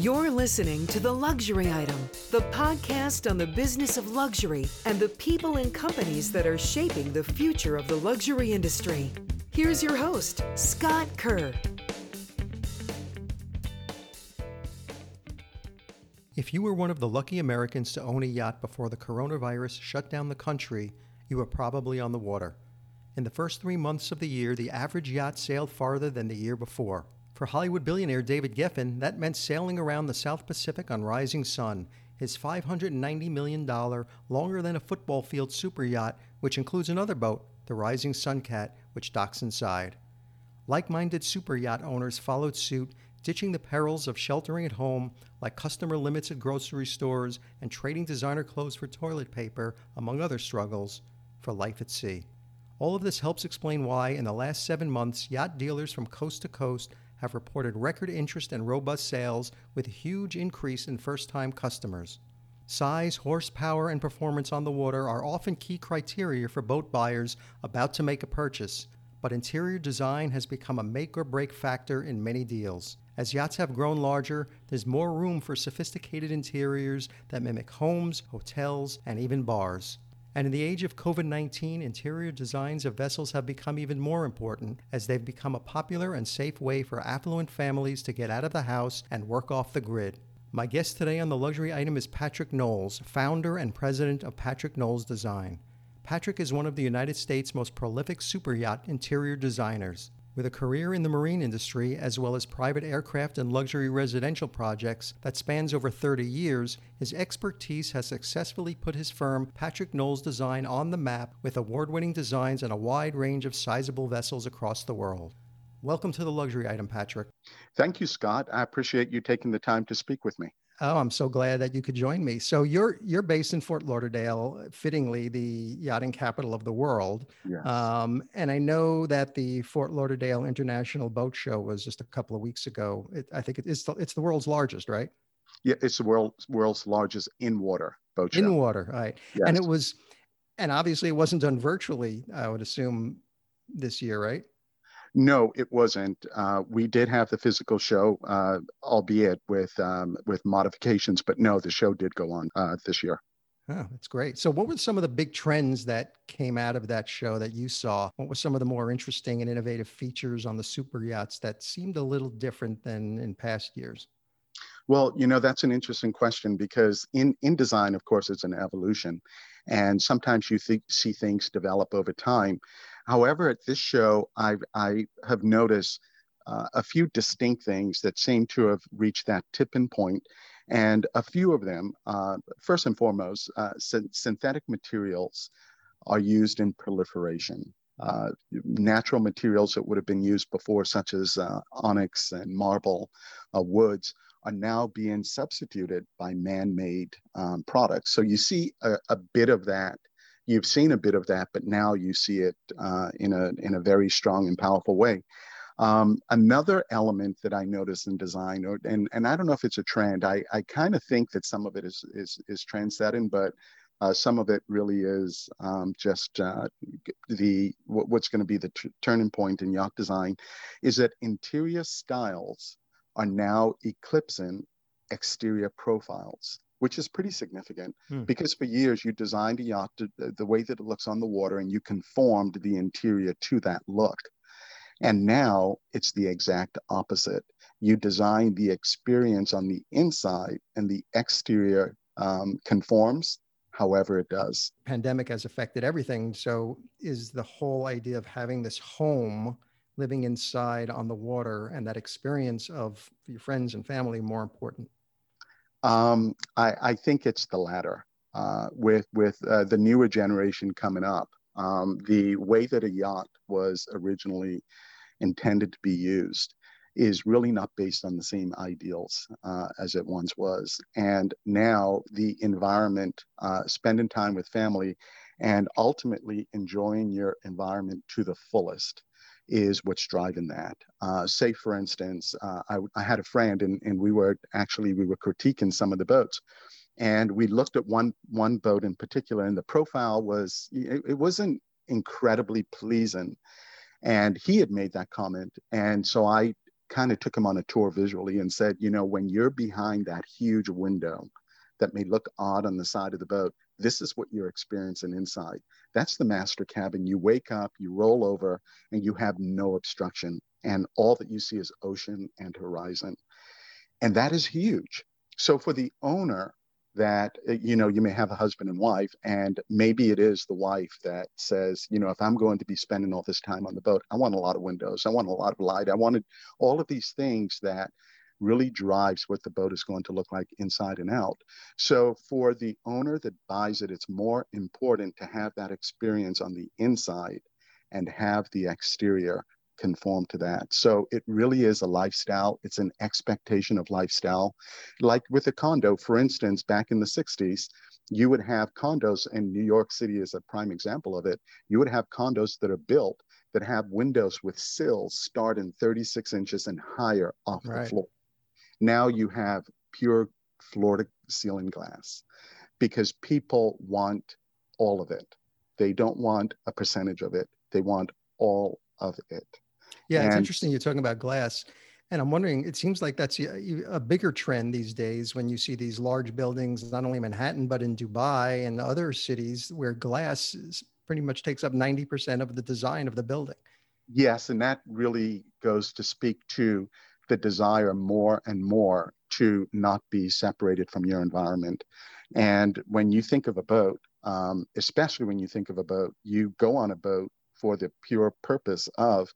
You're listening to The Luxury Item, the podcast on the business of luxury and the people and companies that are shaping the future of the luxury industry. Here's your host, Scott Kerr. If you were one of the lucky Americans to own a yacht before the coronavirus shut down the country, you were probably on the water. In the first three months of the year, the average yacht sailed farther than the year before. For Hollywood billionaire David Geffen, that meant sailing around the South Pacific on Rising Sun, his $590 million, longer than a football field super yacht, which includes another boat, the Rising Sun Cat, which docks inside. Like minded super yacht owners followed suit, ditching the perils of sheltering at home, like customer limits at grocery stores and trading designer clothes for toilet paper, among other struggles, for life at sea. All of this helps explain why, in the last seven months, yacht dealers from coast to coast have reported record interest and robust sales with a huge increase in first time customers. Size, horsepower, and performance on the water are often key criteria for boat buyers about to make a purchase, but interior design has become a make or break factor in many deals. As yachts have grown larger, there's more room for sophisticated interiors that mimic homes, hotels, and even bars. And in the age of COVID 19, interior designs of vessels have become even more important as they've become a popular and safe way for affluent families to get out of the house and work off the grid. My guest today on the luxury item is Patrick Knowles, founder and president of Patrick Knowles Design. Patrick is one of the United States' most prolific superyacht interior designers. With a career in the marine industry, as well as private aircraft and luxury residential projects that spans over 30 years, his expertise has successfully put his firm, Patrick Knowles Design, on the map with award winning designs and a wide range of sizable vessels across the world. Welcome to the luxury item, Patrick. Thank you, Scott. I appreciate you taking the time to speak with me. Oh, I'm so glad that you could join me. So you're you're based in Fort Lauderdale, fittingly the yachting capital of the world. Yes. Um, and I know that the Fort Lauderdale International Boat Show was just a couple of weeks ago. It, I think it is the, it's the world's largest, right? Yeah, it's the world's world's largest in water boat show. In water, right? Yes. And it was, and obviously it wasn't done virtually. I would assume this year, right? No, it wasn't. Uh, we did have the physical show, uh, albeit with um, with modifications, but no, the show did go on uh, this year. Oh, that's great. So, what were some of the big trends that came out of that show that you saw? What were some of the more interesting and innovative features on the super yachts that seemed a little different than in past years? Well, you know, that's an interesting question because in, in design, of course, it's an evolution. And sometimes you th- see things develop over time. However, at this show, I've, I have noticed uh, a few distinct things that seem to have reached that tipping point. And a few of them, uh, first and foremost, uh, sy- synthetic materials are used in proliferation. Uh, natural materials that would have been used before, such as uh, onyx and marble, uh, woods, are now being substituted by man-made um, products. So you see a, a, bit of that. You've seen a bit of that, but now you see it uh, in a in a very strong and powerful way. Um, another element that I notice in design, or, and and I don't know if it's a trend. I I kind of think that some of it is is is trend but uh, some of it really is um, just uh, the what's going to be the t- turning point in yacht design, is that interior styles are now eclipsing exterior profiles, which is pretty significant hmm. because for years you designed a yacht to, the way that it looks on the water and you conformed the interior to that look. And now it's the exact opposite. You design the experience on the inside and the exterior um, conforms however it does. Pandemic has affected everything. So is the whole idea of having this home living inside on the water and that experience of your friends and family more important? Um, I, I, think it's the latter. Uh, with with uh, the newer generation coming up, um, the way that a yacht was originally intended to be used is really not based on the same ideals uh, as it once was. And now the environment, uh, spending time with family, and ultimately enjoying your environment to the fullest is what's driving that. Uh, say, for instance, uh, I, I, had a friend and, and we were actually, we were critiquing some of the boats. And we looked at one, one boat in particular and the profile was, it, it wasn't incredibly pleasing. And he had made that comment. And so I kind of took him on a tour visually and said, you know, when you're behind that huge window that may look odd on the side of the boat, this is what you're experiencing inside. That's the master cabin. You wake up, you roll over, and you have no obstruction. And all that you see is ocean and horizon. And that is huge. So for the owner, that uh, you know you may have a husband and wife and maybe it is the wife that says you know if i'm going to be spending all this time on the boat i want a lot of windows i want a lot of light i wanted all of these things that really drives what the boat is going to look like inside and out. So for the owner that buys it, it's more important to have that experience on the inside and have the exterior conform to that. So it really is a lifestyle. It's an expectation of lifestyle. Like with a condo, for instance, back in the 60s, you would have condos, and New York City is a prime example of it. You would have condos that are built that have windows with sills starting 36 inches and higher off right. the floor. Now you have pure floor to ceiling glass because people want all of it. They don't want a percentage of it. They want all of it. Yeah, and, it's interesting you're talking about glass. And I'm wondering, it seems like that's a, a, bigger trend these days when you see these large buildings, not only in Manhattan, but in Dubai and other cities where glass is, pretty much takes up 90% of the design of the building. Yes, and that really goes to speak to the desire more and more to not be separated from your environment. And when you think of a boat, um, especially when you think of a boat, you go on a boat for the pure purpose of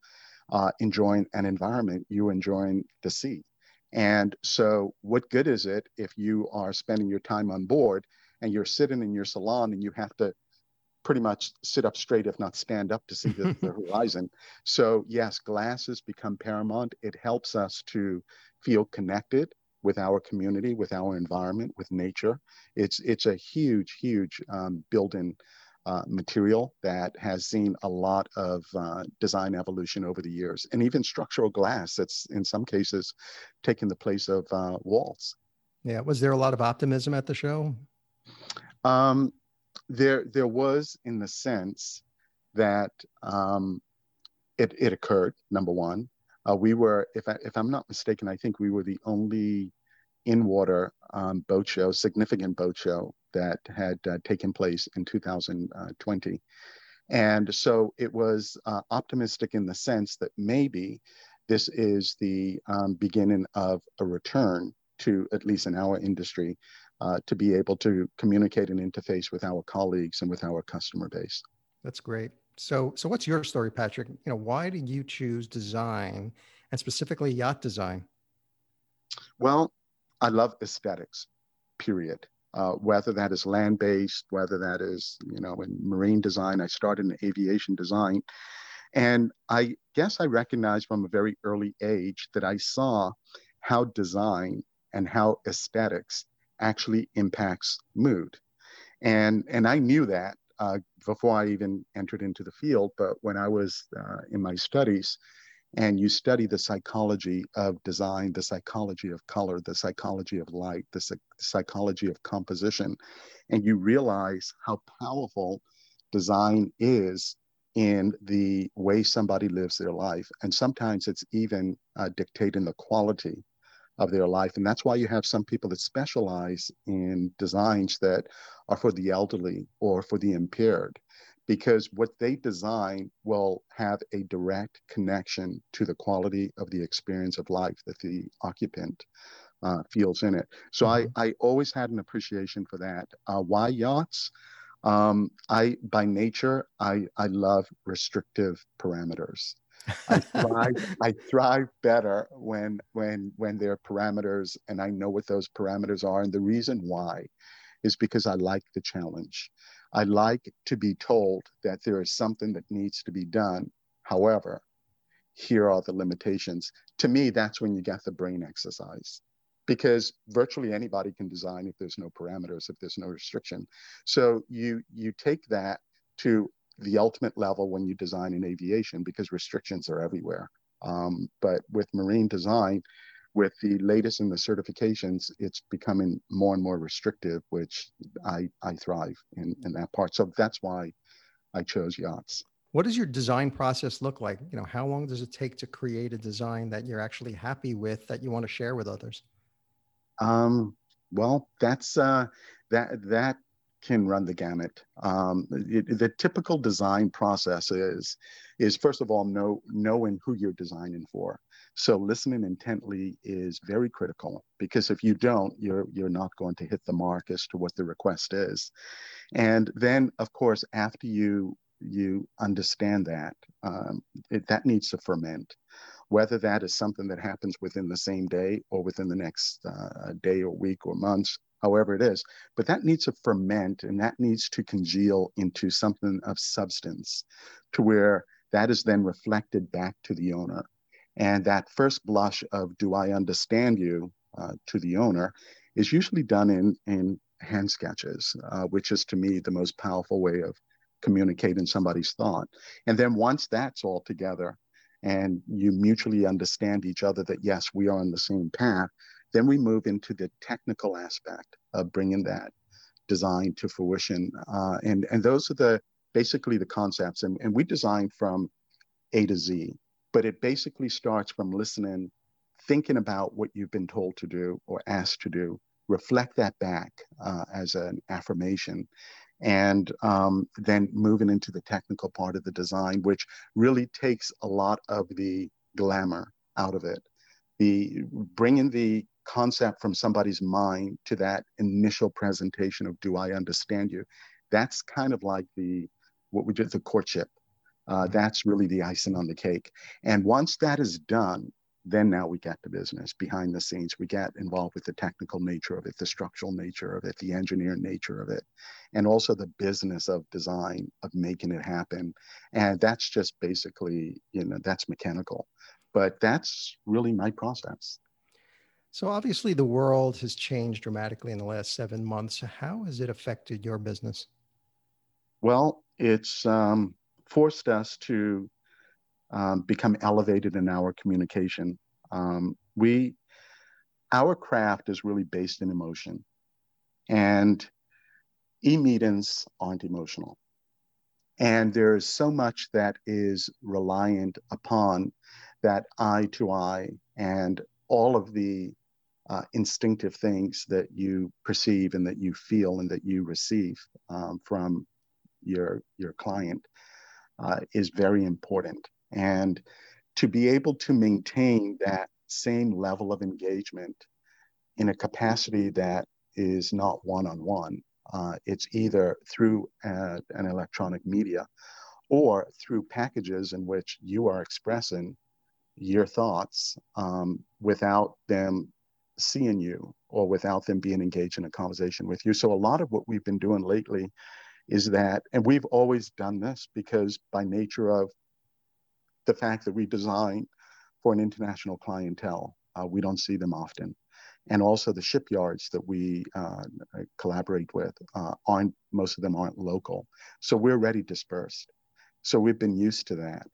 uh, enjoying an environment, you enjoying the sea. And so, what good is it if you are spending your time on board and you're sitting in your salon and you have to pretty much sit up straight, if not stand up to see the, the horizon. So yes, glasses become paramount. It helps us to feel connected with our community, with our environment, with nature. It's it's a huge, huge um, built-in uh, material that has seen a lot of uh, design evolution over the years, and even structural glass that's in some cases taken the place of uh, walls. Yeah, was there a lot of optimism at the show? Um, there there was in the sense that um, it it occurred. Number one, uh, we were, if I, if I'm not mistaken, I think we were the only in water um, boat show, significant boat show that had uh, taken place in 2020. And so it was uh, optimistic in the sense that maybe this is the um, beginning of a return to, at least in our industry, to be able to communicate and interface with our colleagues and with our customer base. That's great. So, so what's your story, Patrick? You know, why did you choose design and specifically yacht design? Well, I love aesthetics, period. Uh, whether that is land-based, whether that is, you know, in marine design. I started in aviation design. And I guess I recognized from a very early age that I saw how design and how aesthetics actually impacts mood. And, and I knew that uh, before I even entered into the field, but when I was uh, in my studies, and you study the psychology of design, the psychology of color, the psychology of light, the, the psychology of composition, and you realize how powerful design is in the way somebody lives their life. And sometimes it's even uh, dictating the quality of their life. And that's why you have some people that specialize in designs that are for the elderly or for the impaired, because what they design will have a direct connection to the quality of the experience of life that the occupant uh, feels in it. So mm-hmm. I, I always had an appreciation for that. Uh, why yachts? Um, I, by nature, I, I love restrictive parameters. I thrive. I thrive better when when when there are parameters, and I know what those parameters are. And the reason why is because I like the challenge. I like to be told that there is something that needs to be done. However, here are the limitations. To me, that's when you get the brain exercise because virtually anybody can design if there's no parameters, if there's no restriction. So you you take that to the ultimate level when you design in aviation because restrictions are everywhere. Um, but with marine design, with the latest in the certifications, it's becoming more and more restrictive, which I, I thrive in, in that part. So that's why I chose yachts. What does your design process look like? You know, how long does it take to create a design that you're actually happy with that you want to share with others? Um, well, that's uh, that that can run the gamut. Um, it, the typical design process is is first of all know knowing who you're designing for. So listening intently is very critical because if you don't, you're you're not going to hit the mark as to what the request is. And then, of course, after you you understand that um, it, that needs to ferment whether that is something that happens within the same day or within the next uh, day or week or months however it is but that needs to ferment and that needs to congeal into something of substance to where that is then reflected back to the owner and that first blush of do i understand you uh, to the owner is usually done in in hand sketches uh, which is to me the most powerful way of communicating somebody's thought. And then once that's all together and you mutually understand each other that, yes, we are on the same path, then we move into the technical aspect of bringing that design to fruition. Uh, and, and those are the basically the concepts. And, and we design from A to Z, but it basically starts from listening, thinking about what you've been told to do or asked to do, reflect that back uh, as an affirmation and um, then moving into the technical part of the design, which really takes a lot of the glamour out of it. The bringing the concept from somebody's mind to that initial presentation of "Do I understand you?" That's kind of like the what we did the courtship. Uh, that's really the icing on the cake. And once that is done, then now we get to business behind the scenes. We get involved with the technical nature of it, the structural nature of it, the engineer nature of it, and also the business of design of making it happen. And that's just basically, you know, that's mechanical. But that's really my process. So obviously the world has changed dramatically in the last seven months. How has it affected your business? Well, it's um, forced us to um, become elevated in our communication. Um, we, our craft is really based in emotion, and e-meetings aren't emotional. And there's so much that is reliant upon that eye to eye and all of the uh, instinctive things that you perceive and that you feel and that you receive um, from your your client uh, is very important. And to be able to maintain that same level of engagement in a capacity that is not one on one, it's either through a, an electronic media or through packages in which you are expressing your thoughts um, without them seeing you or without them being engaged in a conversation with you. So, a lot of what we've been doing lately is that, and we've always done this because by nature of the fact that we design for an international clientele. Uh, we don't see them often. And also the shipyards that we uh, collaborate with uh, aren't, most of them aren't local. So we're already dispersed. So we've been used to that.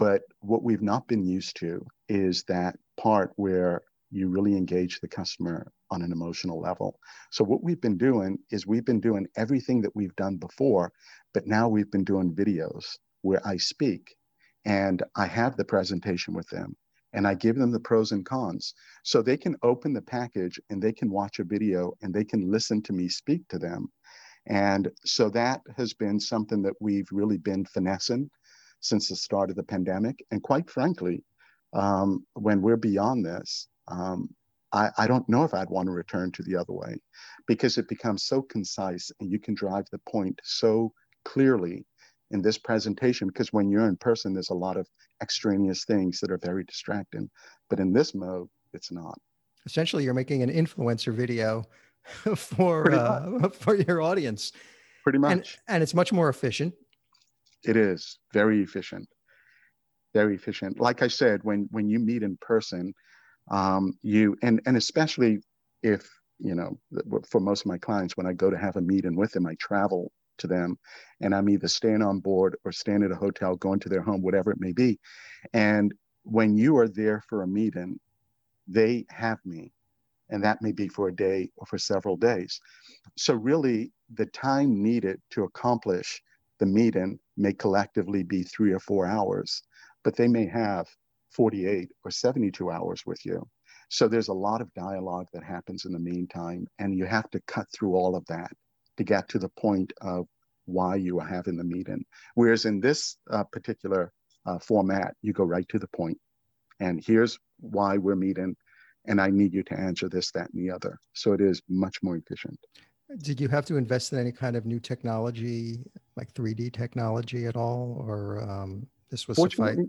But what we've not been used to is that part where you really engage the customer on an emotional level. So what we've been doing is we've been doing everything that we've done before, but now we've been doing videos where I speak and I have the presentation with them and I give them the pros and cons. So they can open the package and they can watch a video and they can listen to me speak to them. And so that has been something that we've really been finessing since the start of the pandemic. And quite frankly, um, when we're beyond this, um, I, I don't know if I'd want to return to the other way because it becomes so concise and you can drive the point so clearly in this presentation because when you're in person, there's a lot of extraneous things that are very distracting. But in this mode, it's not. Essentially, you're making an influencer video for uh, for your audience. Pretty much. And, and it's much more efficient. It is very efficient. Very efficient. Like I said, when when you meet in person, um, you and and especially if you know for most of my clients when i go to have a meeting with them i travel to them and i'm either staying on board or staying at a hotel going to their home whatever it may be and when you are there for a meeting they have me and that may be for a day or for several days so really the time needed to accomplish the meeting may collectively be three or four hours, but they may have 48 or 72 hours with you. So there's a lot of dialogue that happens in the meantime, and you have to cut through all of that to get to the point of why you are having the meeting. Whereas in this uh, particular uh, format, you go right to the point, and here's why we're meeting, and I need you to answer this, that, and the other. So it is much more efficient. Did you have to invest in any kind of new technology, like 3D technology at all, or um, this was fortunately,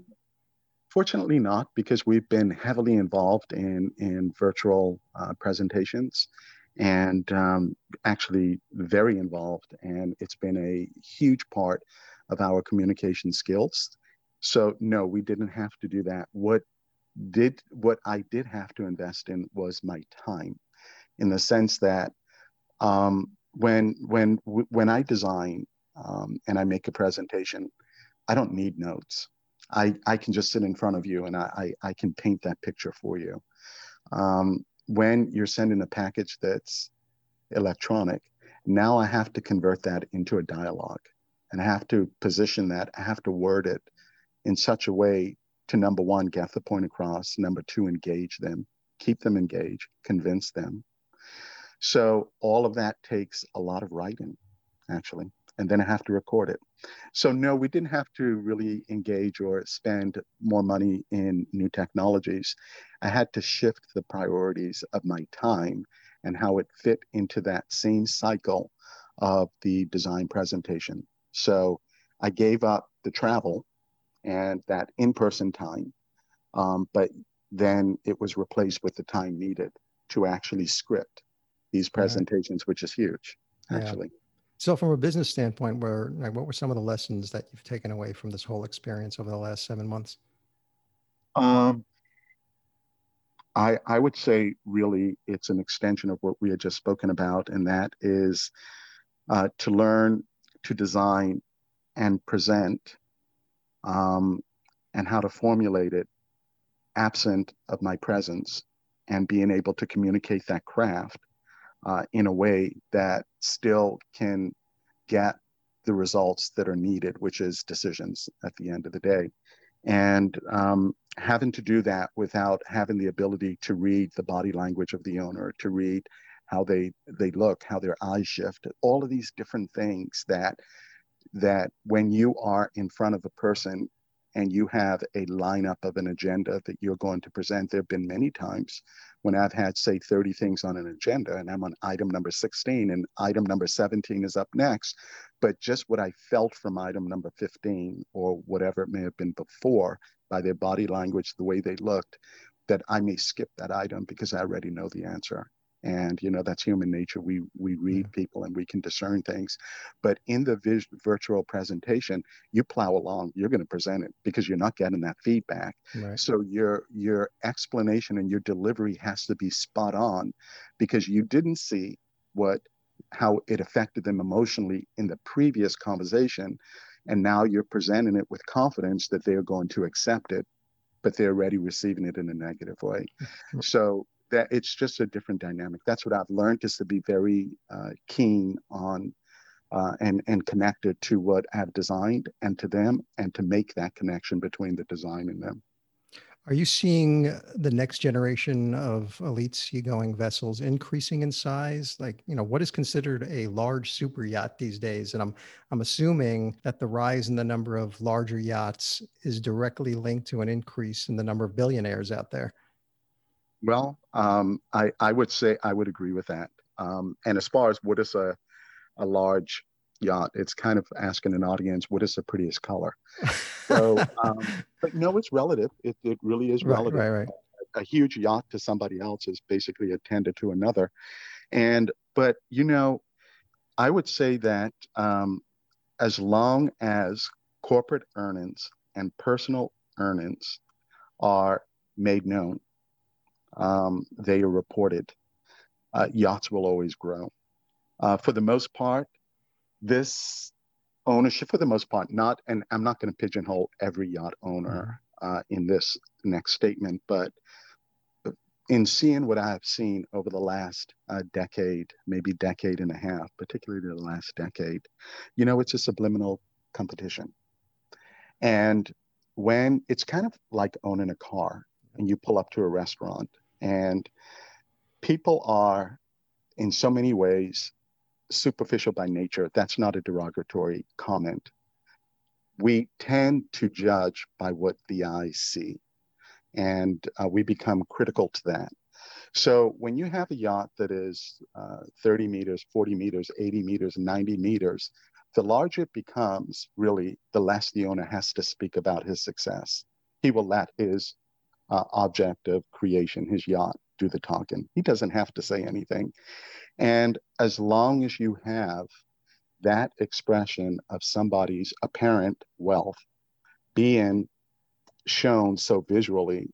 fortunately not, because we've been heavily involved in in virtual uh, presentations, and um, actually very involved, and it's been a huge part of our communication skills. So no, we didn't have to do that. What did what I did have to invest in was my time, in the sense that um, when when when I design um, and I make a presentation, I don't need notes. I, I can just sit in front of you and I, I, I can paint that picture for you. Um, when you're sending a package that's electronic, now I have to convert that into a dialogue and I have to position that, I have to word it in such a way to number one, get the point across, number two, engage them, keep them engaged, convince them, so all of that takes a lot of writing, actually, and then I have to record it. So no, we didn't have to really engage or spend more money in new technologies. I had to shift the priorities of my time and how it fit into that same cycle of the design presentation. So I gave up the travel and that in-person time, um, but then it was replaced with the time needed to actually script these presentations, which is huge, actually. Yeah. So, from a business standpoint, where like, what were some of the lessons that you've taken away from this whole experience over the last seven months? Um, I I would say really it's an extension of what we had just spoken about, and that is uh, to learn to design and present, um, and how to formulate it absent of my presence, and being able to communicate that craft uh, in a way that still can get the results that are needed, which is decisions at the end of the day. And um, having to do that without having the ability to read the body language of the owner, to read how they they look, how their eyes shift, all of these different things that that when you are in front of a person and you have a lineup of an agenda that you're going to present, there have been many times when I've had, say, 30 things on an agenda and I'm on item number 16 and item number 17 is up next. But just what I felt from item number 15 or whatever it may have been before by their body language, the way they looked, that I may skip that item because I already know the answer and you know that's human nature we we read mm-hmm. people and we can discern things but in the vis- virtual presentation you plow along you're going to present it because you're not getting that feedback right. so your your explanation and your delivery has to be spot on because you didn't see what how it affected them emotionally in the previous conversation and now you're presenting it with confidence that they're going to accept it but they're already receiving it in a negative way mm-hmm. so that it's just a different dynamic. That's what I've learned is to be very uh, keen on uh, and and connected to what I've designed and to them, and to make that connection between the design and them. Are you seeing the next generation of elite seagoing vessels increasing in size? Like, you know, what is considered a large super yacht these days? And I'm I'm assuming that the rise in the number of larger yachts is directly linked to an increase in the number of billionaires out there. Well, um, I, I would say I would agree with that. Um, and as far as what is a, a large yacht, it's kind of asking an audience, what is the prettiest color? So, um, but no, it's relative. It, it really is relative. Right, right, right. A, a huge yacht to somebody else is basically a tender to another. And, but, you know, I would say that um, as long as corporate earnings and personal earnings are made known, um, they are reported. Uh, yachts will always grow. Uh, for the most part, this ownership, for the most part, not, and I'm not going to pigeonhole every yacht owner mm-hmm. uh, in this next statement, but in seeing what I've seen over the last uh, decade, maybe decade and a half, particularly the last decade, you know, it's a subliminal competition. And when it's kind of like owning a car and you pull up to a restaurant and people are in so many ways superficial by nature. That's not a derogatory comment. We tend to judge by what the eyes see, and uh, we become critical to that. So when you have a yacht that is uh, 30 meters, 40 meters, 80 meters, 90 meters, the larger it becomes, really, the less the owner has to speak about his success. He will let his uh, object of creation, his yacht, do the talking. He doesn't have to say anything. And as long as you have that expression of somebody's apparent wealth being shown so visually,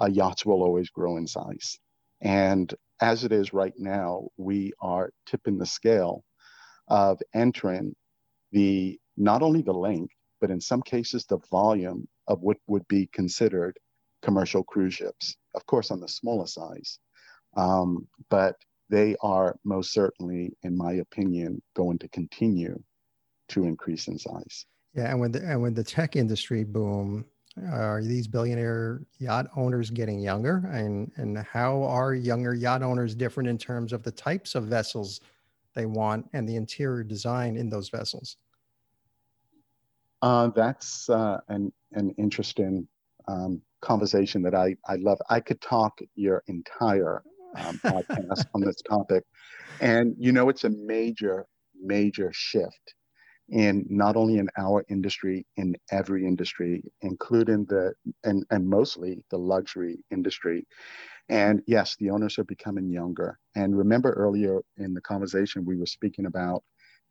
uh, yachts will always grow in size. And as it is right now, we are tipping the scale of entering the not only the length, but in some cases the volume of what would be considered commercial cruise ships. Of course, on the smaller size, um, but they are most certainly, in my opinion, going to continue to increase in size. Yeah, and when the and when the tech industry boom, are these billionaire yacht owners getting younger? And and how are younger yacht owners different in terms of the types of vessels they want and the interior design in those vessels? Uh, that's uh, an an interesting um, conversation that I I love. I could talk your entire um, podcast on this topic. And you know, it's a major, major shift in not only in our industry, in every industry, including the and and mostly the luxury industry. And yes, the owners are becoming younger. And remember earlier in the conversation we were speaking about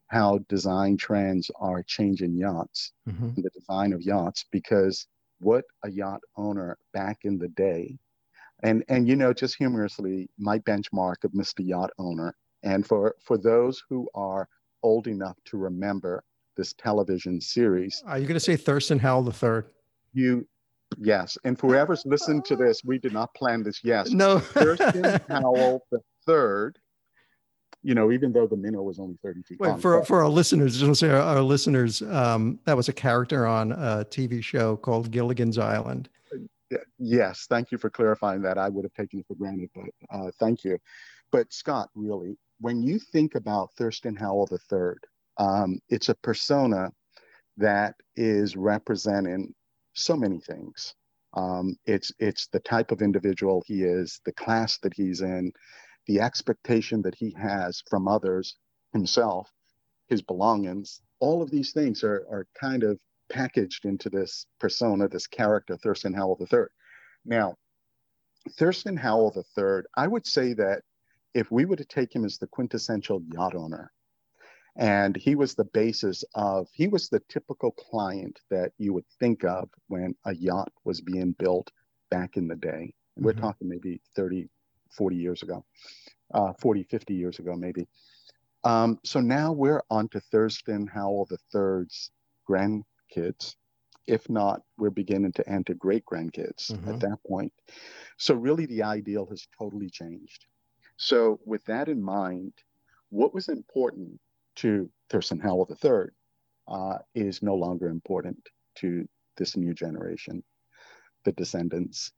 how design trends are changing yachts, mm-hmm. the design of yachts, because what a yacht owner back in the day. And and you know just humorously my benchmark of mr yacht owner and for for those who are old enough to remember this television series. Are you going to say thurston howell the third? You yes. And for whoever's listened to this we did not plan this yes. No. Thurston howell the third you know, even though the minnow was only 30 feet Wait, long. For, for our listeners, just to say our, our listeners, um, that was a character on a TV show called Gilligan's Island yes, thank you for clarifying that. I would have taken it for granted, but uh, thank you. But Scott, really, when you think about Thurston Howell III, um, it's a persona that is representing so many things. Um, it's it's the type of individual he is, the class that he's in, the expectation that he has from others, himself, his belongings. All of these things are are kind of packaged into this persona, this character, Thurston Howell III. Now, Thurston Howell III, I would say that if we were to take him as the quintessential yacht owner, and he was the basis of, he was the typical client that you would think of when a yacht was being built back in the day. We're mm-hmm. talking maybe 30, 40 years ago, uh, 40, 50 years ago, maybe. Um, so now we're on to Thurston Howell III's grand kids. If not, we're beginning to enter great grandkids mm-hmm. at that point. So, really, the ideal has totally changed. So, with that in mind, what was important to Thurston Howell III uh, is no longer important to this new generation, the descendants.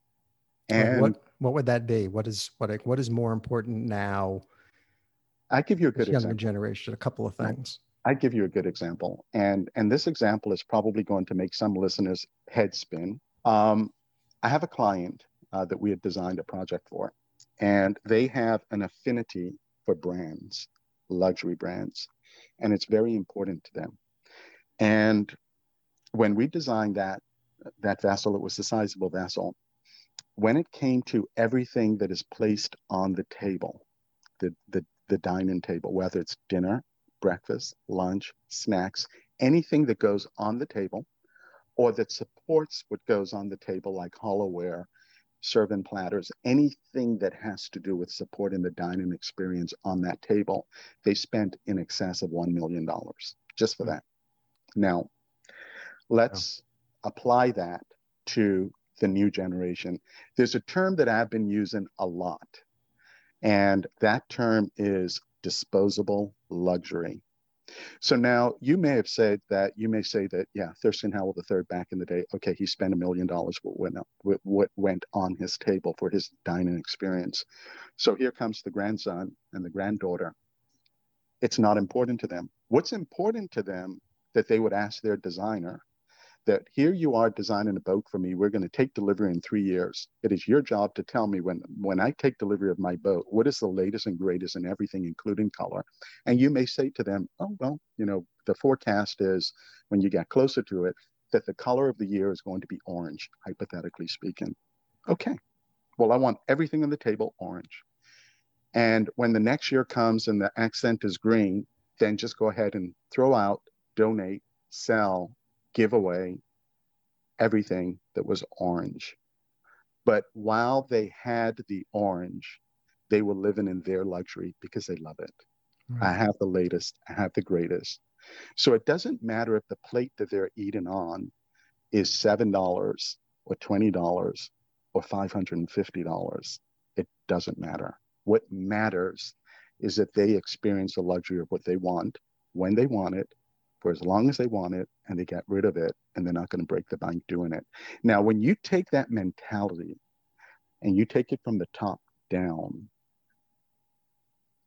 And what, what would that be? What is what what is more important now? I give you a good younger example. generation. A couple of things. I give you a good example, and and this example is probably going to make some listeners head spin. Um, I have a client uh, that we had designed a project for, and they have an affinity for brands, luxury brands, and it's very important to them. And when we designed that that vessel, it was a sizable vessel. When it came to everything that is placed on the table, the the the dining table, whether it's dinner, breakfast, lunch, snacks, anything that goes on the table or that supports what goes on the table, like hollowware, serving platters, anything that has to do with supporting the dining experience on that table, they spent in excess of $1 million just for hmm. that. Now, let's apply that to the new generation. There's a term that I've been using a lot, and that term is disposable luxury. So now you may have said that you may say that yeah, Thurston Howell III back in the day, okay, he spent a million dollars what went what went on his table for his dining experience. So here comes the grandson and the granddaughter. It's not important to them. What's important to them that they would ask their designer that here you are designing a boat for me. We're going to take delivery in three years. It is your job to tell me when when I take delivery of my boat, what is the latest and greatest in everything, including color. And you may say to them, oh well, you know, the forecast is when you get closer to it that the color of the year is going to be orange, hypothetically speaking. Okay. Well, I want everything on the table orange. And when the next year comes and the accent is green, then just go ahead and throw out, donate, sell, give away everything that was orange. But while they had the orange, they were living in their luxury because they love it. Right. I have the latest, I have the greatest. So it doesn't matter if the plate that they're eating on is $7 or $20 or $550. It doesn't matter. What matters is that they experience the luxury of what they want when they want it for as long as they want it and they get rid of it and they're not going to break the bank doing it. Now, when you take that mentality and you take it from the top down,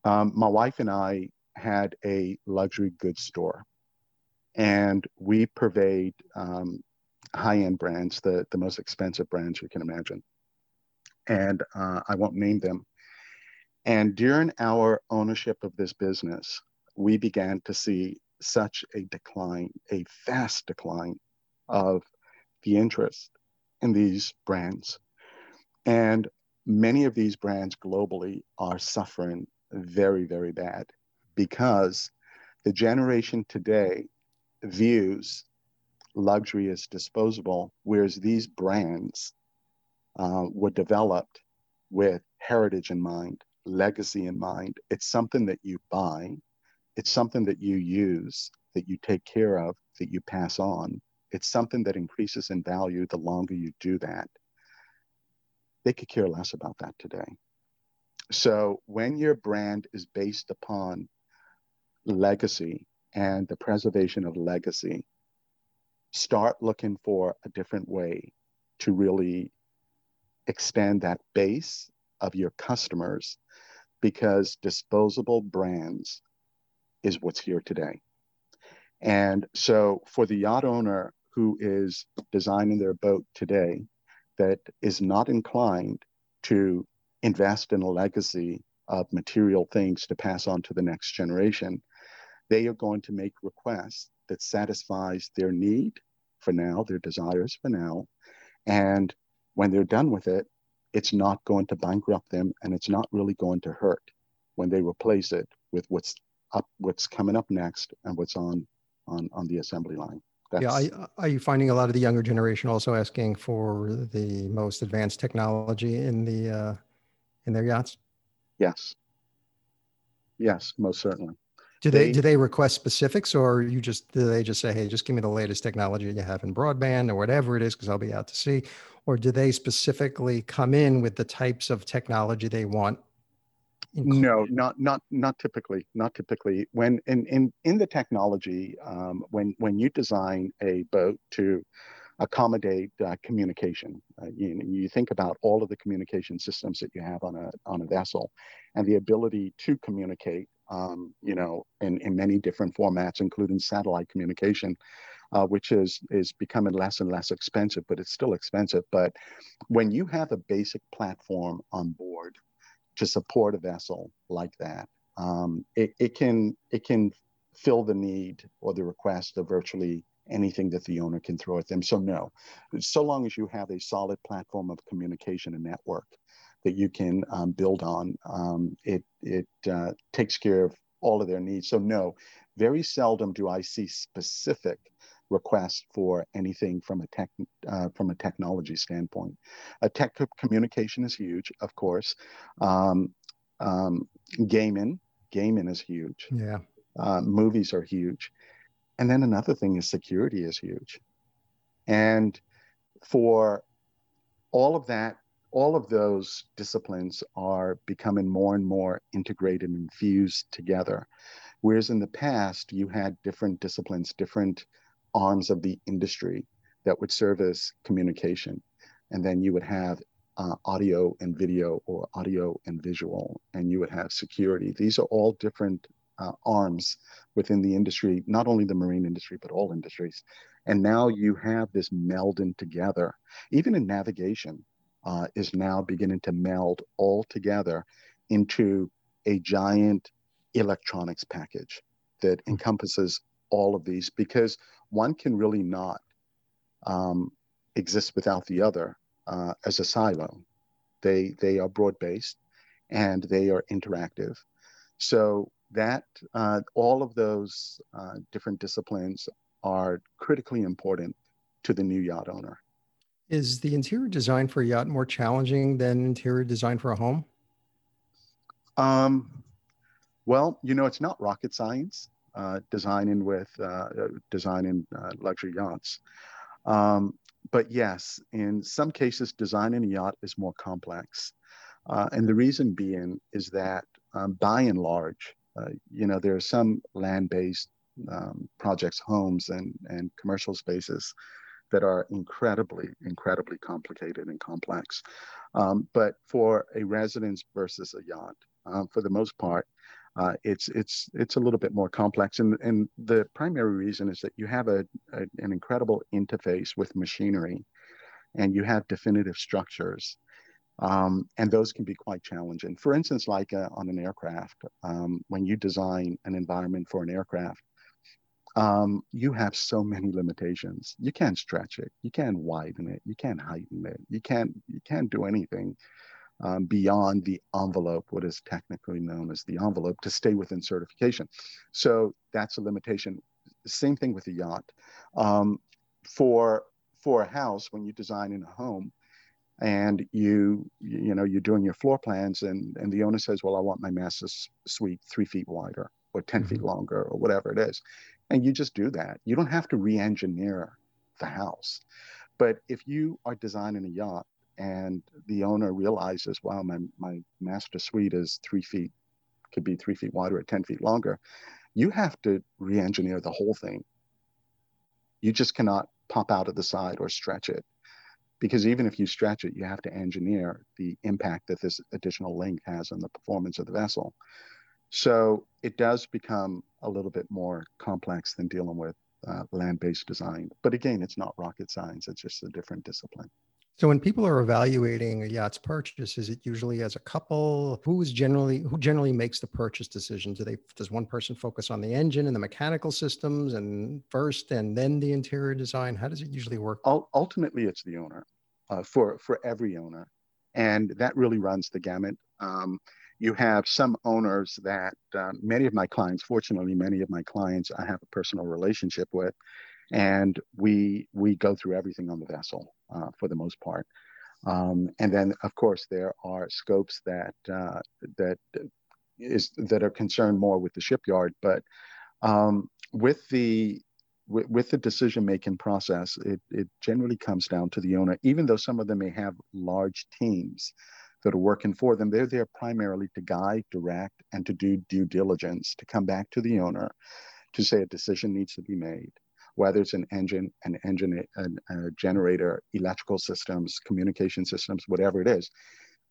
um, my wife and I had a luxury goods store and we pervade um, high-end brands, the, the most expensive brands you can imagine. And uh, I won't name them. And during our ownership of this business, we began to see such a decline, a fast decline of the interest in these brands. And many of these brands globally are suffering very, very bad because the generation today views luxury as disposable, whereas these brands uh, were developed with heritage in mind, legacy in mind. It's something that you buy it's something that you use, that you take care of, that you pass on. It's something that increases in value the longer you do that. They could care less about that today. So when your brand is based upon legacy and the preservation of legacy, start looking for a different way to really expand that base of your customers because disposable brands is what's here today. And so for the yacht owner who is designing their boat today that is not inclined to invest in a legacy of material things to pass on to the next generation, they are going to make requests that satisfies their need for now, their desires for now. And when they're done with it, it's not going to bankrupt them and it's not really going to hurt when they replace it with what's up what's coming up next and what's on on on the assembly line. That's, yeah, are you finding a lot of the younger generation also asking for the most advanced technology in the uh, in their yachts? Yes. Yes, most certainly. Do they, they, do they request specifics, or you just do they just say, "Hey, just give me the latest technology you have in broadband or whatever it is, because I'll be out to sea," or do they specifically come in with the types of technology they want no, not not not typically. Not typically. When in in in the technology, um, when when you design a boat to accommodate uh, communication, uh, you, you think about all of the communication systems that you have on a on a vessel, and the ability to communicate. Um, you know, in, in many different formats, including satellite communication, uh, which is is becoming less and less expensive, but it's still expensive. But when you have a basic platform on board, to support a vessel like that. Um, it, it can it can fill the need or the request of virtually anything that the owner can throw at them. So no, so long as you have a solid platform of communication and network that you can um, build on, um, it it uh, takes care of all of their needs. So no, very seldom do I see specific request for anything from a tech uh, from a technology standpoint. A tech communication is huge, of course. Um, um, gaming, gaming is huge. Yeah. Uh, movies are huge, and then another thing is security is huge, and for all of that all of those disciplines are becoming more and more integrated and fused together Whereas in the past, you had different disciplines, different arms of the industry that would service communication. And then you would have uh, audio and video or audio and visual, and you would have security. These are all different uh, arms within the industry, not only the marine industry, but all industries. And now you have this melding together. Even in navigation, uh, is now beginning to meld all together into a giant electronics package that hmm. encompasses all of these because one can really not um, exist without the other uh, as a silo. They they are broad based and they are interactive. So that uh, all of those uh, different disciplines are critically important to the new yacht owner. Is the interior design for a yacht more challenging than interior design for a home? Um, well, you know, it's not rocket science uh, designing with uh, designing uh, luxury yachts. Um, but yes, in some cases, designing a yacht is more complex. Uh, and the reason being is that um, by and large, uh, you know, there are some land-based um, projects, homes and, and commercial spaces that are incredibly, incredibly complicated and complex. Um, but for a residence versus a yacht, um, for the most part, uh, it's it's it's a little bit more complex, and and the primary reason is that you have a, a an incredible interface with machinery, and you have definitive structures, um, and those can be quite challenging. For instance, like uh, on an aircraft, um, when you design an environment for an aircraft, um, you have so many limitations. You can't stretch it. You can't widen it. You can't heighten it. You can't you can't do anything um, beyond the envelope, what is technically known as the envelope, to stay within certification. So that's a limitation. Same thing with a yacht. Um, for for a house, when you design in a home, and you you know you're doing your floor plans, and and the owner says, well, I want my master suite three feet wider or 10 mm-hmm. feet longer or whatever it is and you just do that. You don't have to re-engineer the house. But if you are designing a yacht and the owner realizes, wow, my, my master suite is three feet, could be three feet wider or 10 feet longer, you have to re-engineer the whole thing. You just cannot pop out of the side or stretch it. Because even if you stretch it, you have to engineer the impact that this additional length has on the performance of the vessel. So it does become a little bit more complex than dealing with uh, land-based design. But again, it's not rocket science; it's just a different discipline. So when people are evaluating a yacht's purchase, is it usually as a couple? Who is generally who generally makes the purchase decision? Do they does one person focus on the engine and the mechanical systems and first, and then the interior design? How does it usually work? Ultimately, it's the owner uh, for for every owner, and that really runs the gamut. Um, you have some owners that uh, many of my clients, fortunately, many of my clients I have a personal relationship with, and we we go through everything on the vessel uh, for the most part. Um, and then, of course, there are scopes that uh, that is that are concerned more with the shipyard, but um, with the with, with the decision making process, it, it generally comes down to the owner, even though some of them may have large teams that are working for them. They're there primarily to guide, direct, and to do due diligence, to come back to the owner to say a decision needs to be made, whether it's an engine, an engine, a, a generator, electrical systems, communication systems, whatever it is.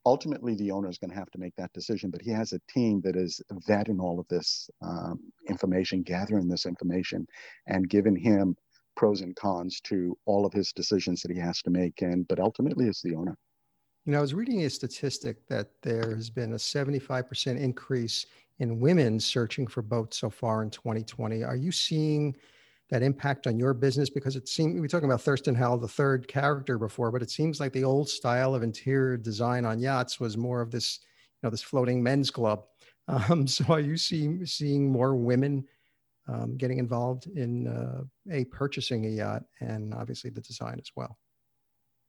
Ultimately, the owner is going to have to make that decision, but he has a team that is vetting all of this um, information, gathering this information, and giving him pros and cons to all of his decisions that he has to make. And but ultimately, it's the owner. You know, I was reading a statistic that there has been a 75% increase in women searching for boats so far in 2020. Are you seeing that impact on your business? Because it seems we were talking about Thurston Howell, the third character before, but it seems like the old style of interior design on yachts was more of this, you know, this floating men's club. Um, so are you seeing seeing more women um, getting involved in uh, a purchasing a yacht and obviously the design as well?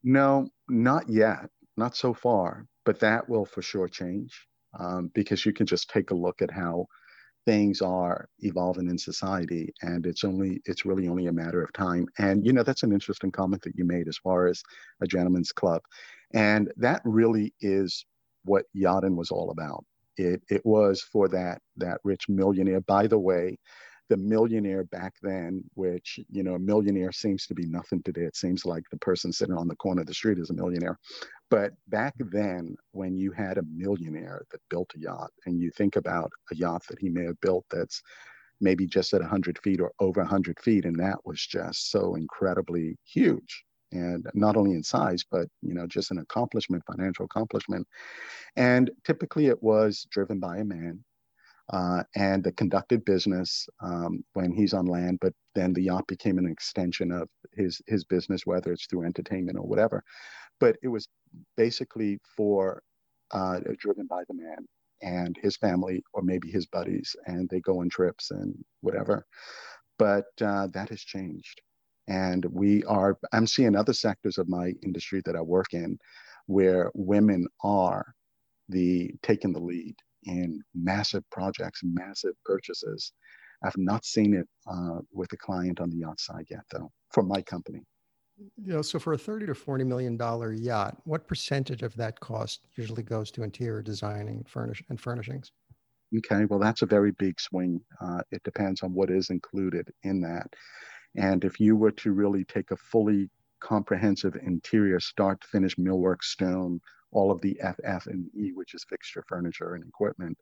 No, not yet not so far, but that will for sure change um, because you can just take a look at how things are evolving in society and it's only it's really only a matter of time and you know that's an interesting comment that you made as far as a gentleman's club and that really is what yachting was all about it it was for that that rich millionaire. By the way, the millionaire back then, which you know, a millionaire seems to be nothing today. It seems like the person sitting on the corner of the street is a millionaire. But back then, when you had a millionaire that built a yacht, and you think about a yacht that he may have built that's maybe just at 100 feet or over 100 feet, and that was just so incredibly huge. And not only in size but you know just an accomplishment financial accomplishment. And typically it was driven by a man uh, and the conducted business um, when he's on land, but then the yacht became an extension of his his business, whether it's through entertainment or whatever. But it was basically for uh, driven by the man and his family, or maybe his buddies, and they go on trips and whatever. But uh, that has changed, and we are. I'm seeing other sectors of my industry that I work in, where women are the taking the lead in massive projects, massive purchases. I've not seen it uh, with a client on the yacht side yet, though, for my company. You know, so for a thirty to forty million dollar yacht, what percentage of that cost usually goes to interior designing, furnish and furnishings? Okay, well, that's a very big swing. Uh, it depends on what is included in that. And if you were to really take a fully comprehensive interior start to finish millwork stone all of the FF and E, which is fixture, furniture, and equipment,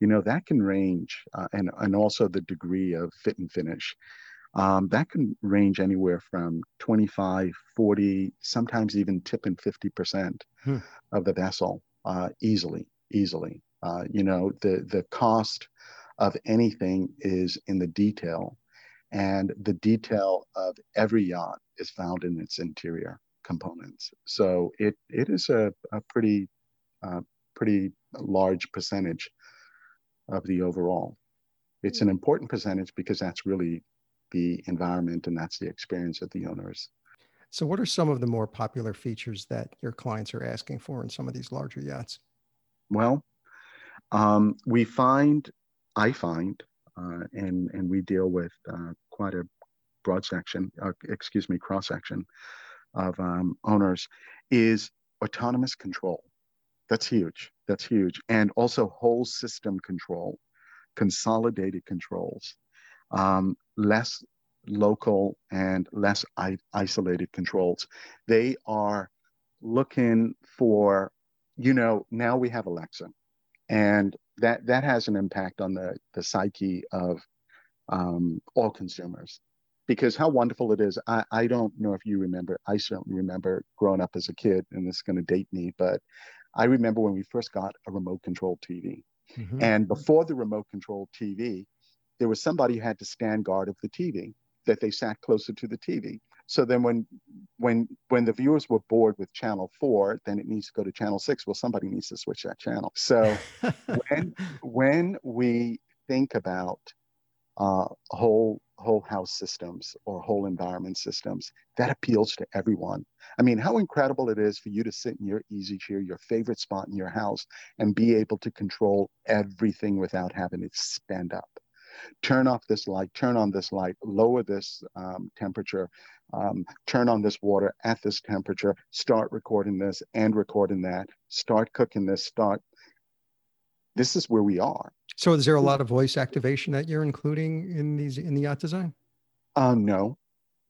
you know, that can range, uh, and, and also the degree of fit and finish. Um, that can range anywhere from 25, 40, sometimes even tipping 50% hmm. of the vessel uh, easily, easily. Uh, you know, the, the cost of anything is in the detail, and the detail of every yacht is found in its interior components. So it it is a, a pretty uh, pretty large percentage of the overall. It's an important percentage because that's really the environment and that's the experience of the owners. So, what are some of the more popular features that your clients are asking for in some of these larger yachts? Well, um, we find, I find, uh, and and we deal with uh, quite a broad section, uh, excuse me, cross section of um, owners is autonomous control. That's huge. That's huge. And also whole system control, consolidated controls, um, less local and less I- isolated controls. They are looking for, you know, now we have Alexa, and that that has an impact on the the psyche of um, all consumers because how wonderful it is. I, I don't know if you remember, I certainly remember growing up as a kid, and this is going to date me, but I remember when we first got a remote control TV. Mm-hmm. And before the remote control TV, there was somebody who had to stand guard of the TV, that they sat closer to the TV. So then when when when the viewers were bored with channel four, then it needs to go to channel six. Well, somebody needs to switch that channel. So when when we think about uh, whole whole house systems or whole environment systems that appeals to everyone. I mean how incredible it is for you to sit in your easy chair your favorite spot in your house and be able to control everything without having to stand up. Turn off this light turn on this light lower this um, temperature um, turn on this water at this temperature start recording this and recording that start cooking this start this is where we are so is there a lot of voice activation that you're including in these in the yacht design? Uh, no,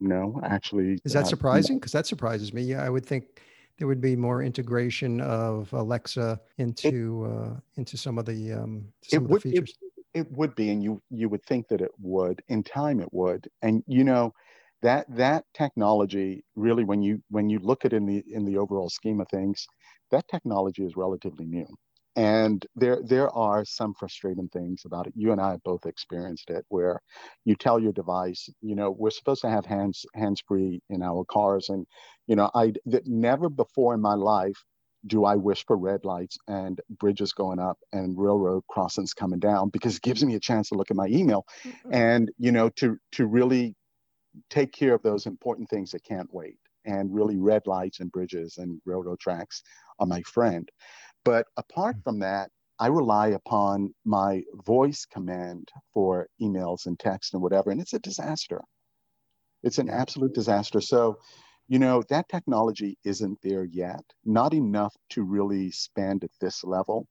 no, actually. Is that uh, surprising? Because that surprises me. Yeah, I would think there would be more integration of Alexa into it, uh, into some of the um, some of would, the features. It, it would be, and you you would think that it would. In time, it would. And you know, that that technology really, when you when you look at it in the in the overall scheme of things, that technology is relatively new and there there are some frustrating things about it. You and i have both experienced it where you tell your device you know we're supposed to have hands hands free in our cars. And you know i that never before in my life do i wish for red lights and bridges going up and railroad crossings coming down because it gives me a chance to look at my email mm-hmm. and you know to to really take care of those important things that can't wait and really red lights and bridges and railroad tracks are my friend but apart mm. from that, I rely upon my voice command for emails and text and whatever, and it's a disaster. It's an absolute disaster. So, you know, that technology isn't there yet, not enough to really spend at this level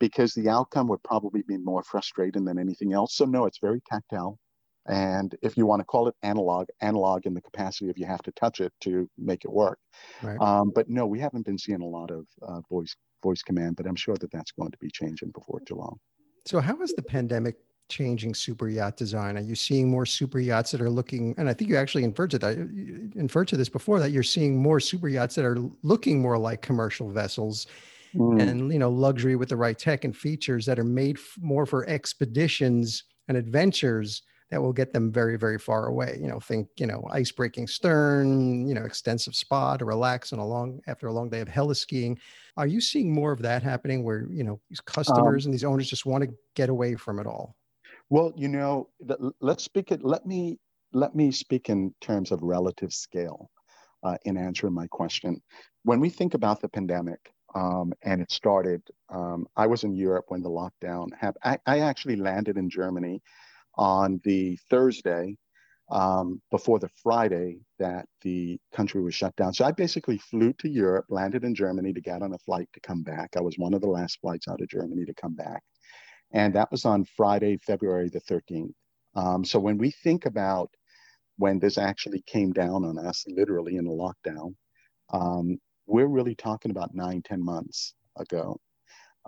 because the outcome would probably be more frustrating than anything else. So no, it's very tactile. And if you want to call it analog, analog in the capacity of you have to touch it to make it work. Right. Um, but no, we haven't been seeing a lot of uh, voice voice command, but I'm sure that that's going to be changing before too long. So how is the pandemic changing super yacht design? Are you seeing more super yachts that are looking? And I think you actually inferred to that, inferred to this before that you're seeing more super yachts that are looking more like commercial vessels, mm. and you know luxury with the right tech and features that are made f- more for expeditions and adventures that will get them very very far away you know think you know ice breaking stern you know extensive spa to relax on a long after a long day of heli-skiing are you seeing more of that happening where you know these customers um, and these owners just want to get away from it all well, you know, let's speak it. Let me let me speak in terms of relative scale uh, in answering my question. When we think about the pandemic um, and it started, um, I was in Europe when the lockdown happened. I, I actually landed in Germany on the Thursday um, before the Friday that the country was shut down. So I basically flew to Europe, landed in Germany to get on a flight to come back. I was one of the last flights out of Germany to come back. And that was on Friday, February the 13th. Um, so when we think about when this actually came down on us, literally in a lockdown, um, we're really talking about nine, ten months ago.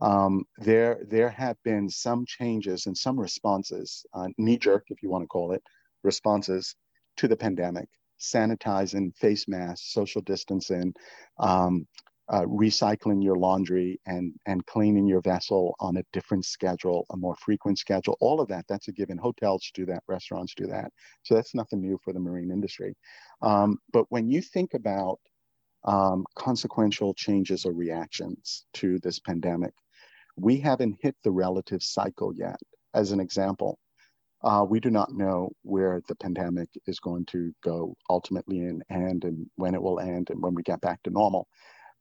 Um, there, there have been some changes and some responses, uh, knee jerk, if you want to call it, responses to the pandemic, sanitizing, face masks, social distancing, um, uh, recycling your laundry and and cleaning your vessel on a different schedule, a more frequent schedule. All of that, that's a given. Hotels do that, restaurants do that. So that's nothing new for the marine industry. Um, but when you think about um, consequential changes or reactions to this pandemic, we haven't hit the relative cycle yet. As an example, uh, we do not know where the pandemic is going to go ultimately and end and when it will end and when we get back to normal.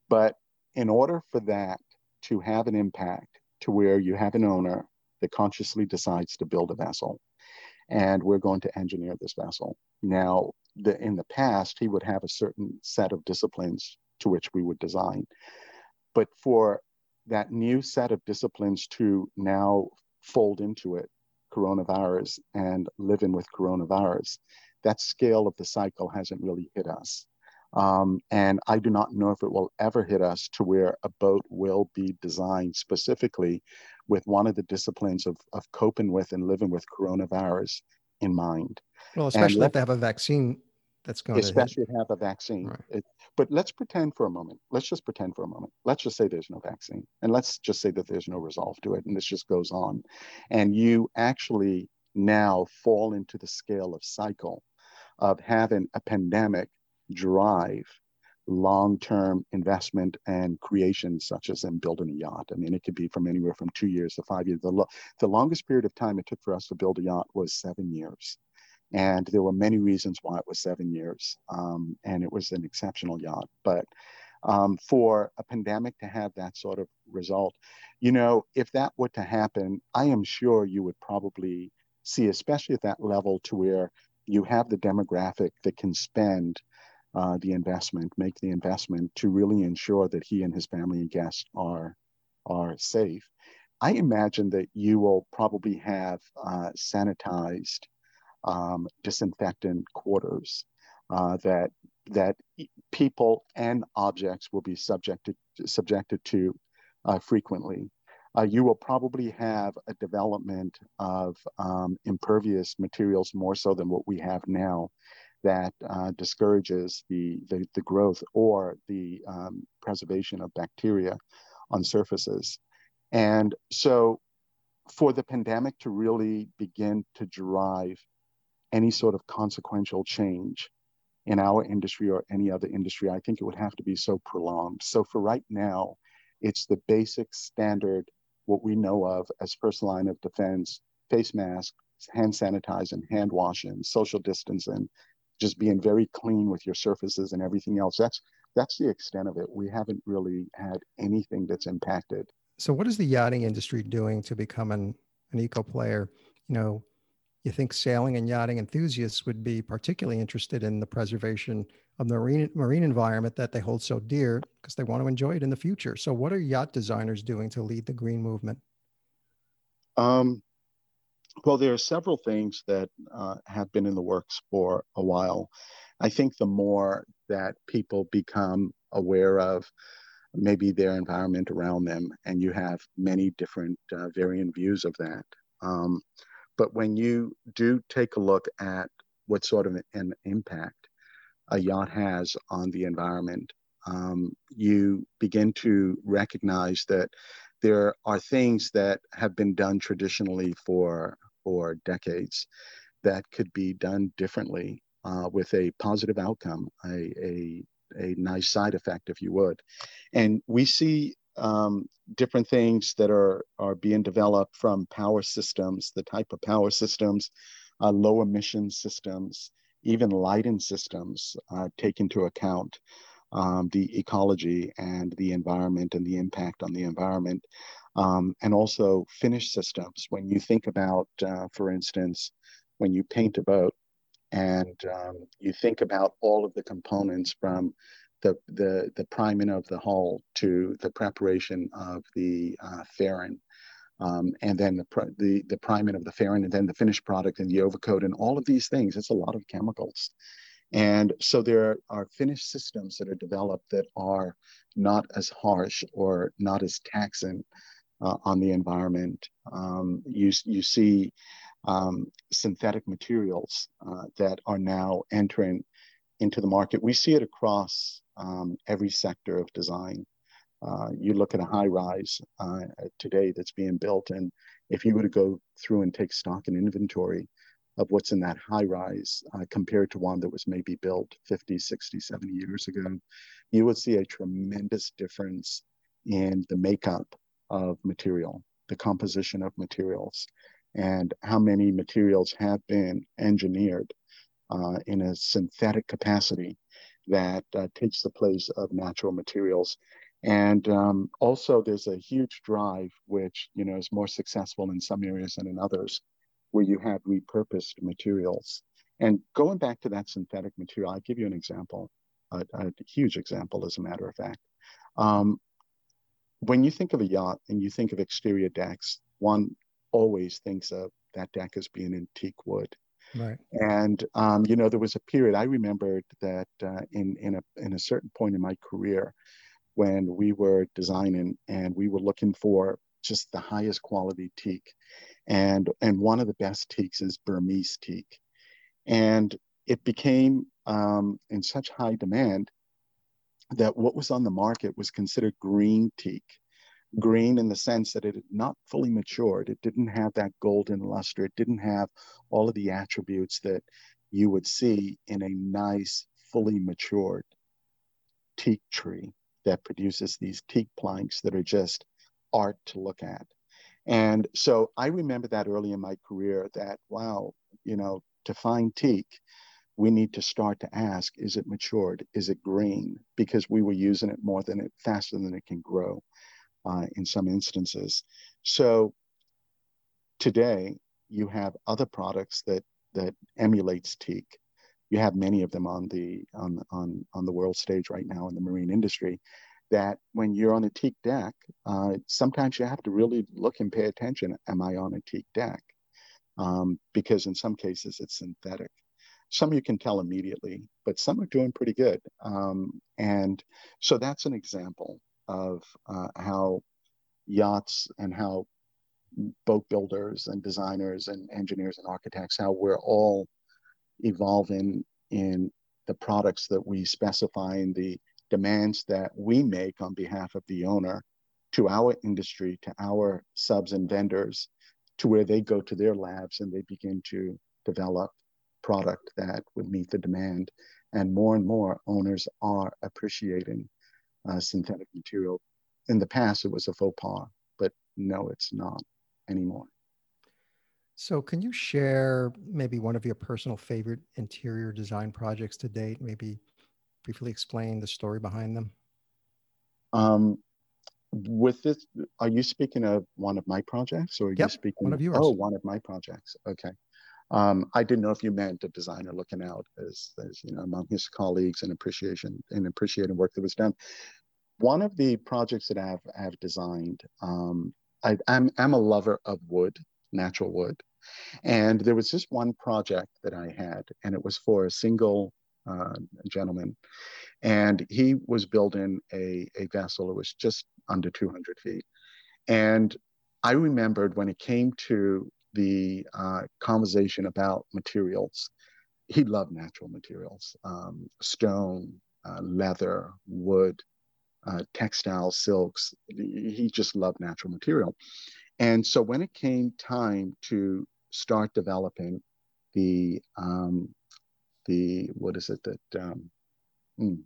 But in order for that to have an impact to where you have an owner that consciously decides to build a vessel, and we're going to engineer this vessel. Now, the, in the past, he would have a certain set of disciplines to which we would design. But for that new set of disciplines to now fold into it coronavirus and living with coronavirus, that scale of the cycle hasn't really hit us. Um, and I do not know if it will ever hit us to where a boat will be designed specifically with one of the disciplines of, of coping with and living with coronavirus in mind. Well, especially if they have a vaccine that's going especially to have a vaccine. Right. It, but let's pretend for a moment. Let's just pretend for a moment. Let's just say there's no vaccine, and let's just say that there's no resolve to it, and this just goes on, and you actually now fall into the scale of cycle of having a pandemic drive long-term investment and creation such as in building a yacht. I mean, it could be from anywhere from two years to five years. The, lo- the longest period of time it took for us to build a yacht was seven years. And there were many reasons why it was seven years. Um, and it was an exceptional yacht. But um, for a pandemic to have that sort of result, you know, if that were to happen, I am sure you would probably see, especially at that level to where you have the demographic that can spend uh, the investment, make the investment to really ensure that he and his family and guests are are safe. I imagine that you will probably have uh, sanitized, um, disinfectant quarters uh, that that people and objects will be subjected subjected to uh, frequently. Uh, you will probably have a development of um, impervious materials more so than what we have now that uh, discourages the, the, the, growth or the um, preservation of bacteria on surfaces. And so for the pandemic to really begin to drive any sort of consequential change in our industry or any other industry, I think it would have to be so prolonged. So for right now, it's the basic standard, what we know of as first line of defense, face mask, hand sanitizing, hand washing, social distancing, just being very clean with your surfaces and everything else. That's that's the extent of it. We haven't really had anything that's impacted. So, what is the yachting industry doing to become an, an eco player? You know, you think sailing and yachting enthusiasts would be particularly interested in the preservation of the marine, marine environment that they hold so dear because they want to enjoy it in the future. So, what are yacht designers doing to lead the green movement? Um, well, there are several things that uh, have been in the works for a while. I think the more that people become aware of maybe their environment around them, and you have many different uh, varying views of that. Um, but when you do take a look at what sort of an impact a yacht has on the environment, um, you begin to recognize that there are things that have been done traditionally for for decades that could be done differently uh, with a positive outcome, a, a, a nice side effect, if you would. And we see um, different things that are, are being developed from power systems, the type of power systems, uh, low emission systems, even lighting systems uh, take into account um, the ecology and the environment and the impact on the environment. Um, and also finish systems. When you think about, uh, for instance, when you paint a boat and um, you think about all of the components from the, the, the priming of the hull to the preparation of the uh, fairing, um, and then the, the, the priming of the fairing, and then the finished product and the overcoat, and all of these things. It's a lot of chemicals. And so there are finished systems that are developed that are not as harsh or not as taxing uh, on the environment. Um, you, you see um, synthetic materials uh, that are now entering into the market. We see it across um, every sector of design. Uh, you look at a high rise uh, today that's being built, and if you were to go through and take stock and inventory of what's in that high rise uh, compared to one that was maybe built 50, 60, 70 years ago, you would see a tremendous difference in the makeup of material, the composition of materials, and how many materials have been engineered uh, in a synthetic capacity that uh, takes the place of natural materials. And um, also, there's a huge drive, which you know is more successful in some areas than in others, where you have repurposed materials. And going back to that synthetic material, I'll give you an example, a, a huge example, as a matter of fact. Um, when you think of a yacht and you think of exterior decks, one always thinks of that deck as being a teak wood. Right. And um, you know, there was a period I remembered that uh, in in a in a certain point in my career, when we were designing and we were looking for just the highest quality teak, and and one of the best teaks is Burmese teak, and it became um, in such high demand that what was on the market was considered green teak. Green in the sense that it had not fully matured. It didn't have that golden luster. It didn't have all of the attributes that you would see in a nice, fully matured teak tree that produces these teak planks that are just art to look at. And so I remember that early in my career that, wow, you know, to find teak, we need to start to ask, is it matured? Is it green? Because we were using it more than it, faster than it can grow uh, in some instances. So today you have other products that, that emulates teak. You have many of them on the, on, on, on the world stage right now in the marine industry that when you're on a teak deck, uh, sometimes you have to really look and pay attention. Am I on a teak deck? Um, because in some cases it's synthetic. Some you can tell immediately, but some are doing pretty good. Um, and so that's an example of uh, how yachts and how boat builders and designers and engineers and architects, how we're all evolving in the products that we specify in the demands that we make on behalf of the owner to our industry, to our subs and vendors, to where they go to their labs and they begin to develop product that would meet the demand. And more and more owners are appreciating uh, synthetic material. In the past, it was a faux pas, but no, it's not anymore. So, can you share maybe one of your personal favorite interior design projects to date? Maybe briefly explain the story behind them? Um, with this, are you speaking of one of my projects, or are yep, you speaking of one of yours? Oh, one of my projects. Okay. Um, I didn't know if you meant a designer looking out as, as you know among his colleagues and appreciation and appreciating work that was done. One of the projects that I've I've designed, um, I, I'm, I'm a lover of wood, natural wood. And there was just one project that I had, and it was for a single uh, gentleman. And he was building a, a vessel. It was just under 200 feet. And I remembered when it came to the uh, conversation about materials, he loved natural materials um, stone, uh, leather, wood, uh, textile, silks. He just loved natural material. And so when it came time to start developing the um, the what is it that um, mm,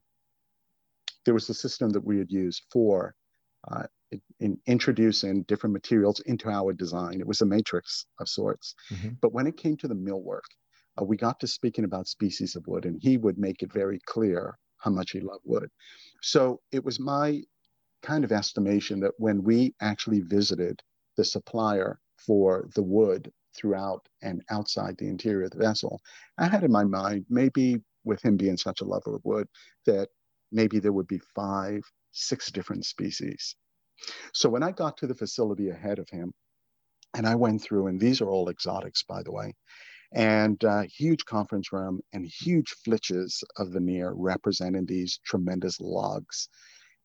there was a system that we had used for uh, in introducing different materials into our design. It was a matrix of sorts. Mm-hmm. But when it came to the millwork, uh, we got to speaking about species of wood, and he would make it very clear how much he loved wood. So it was my kind of estimation that when we actually visited the supplier for the wood throughout and outside the interior of the vessel, I had in my mind, maybe with him being such a lover of wood, that maybe there would be five, six different species. So when I got to the facility ahead of him, and I went through, and these are all exotics, by the way, and uh, huge conference room and huge flitches of veneer representing these tremendous logs.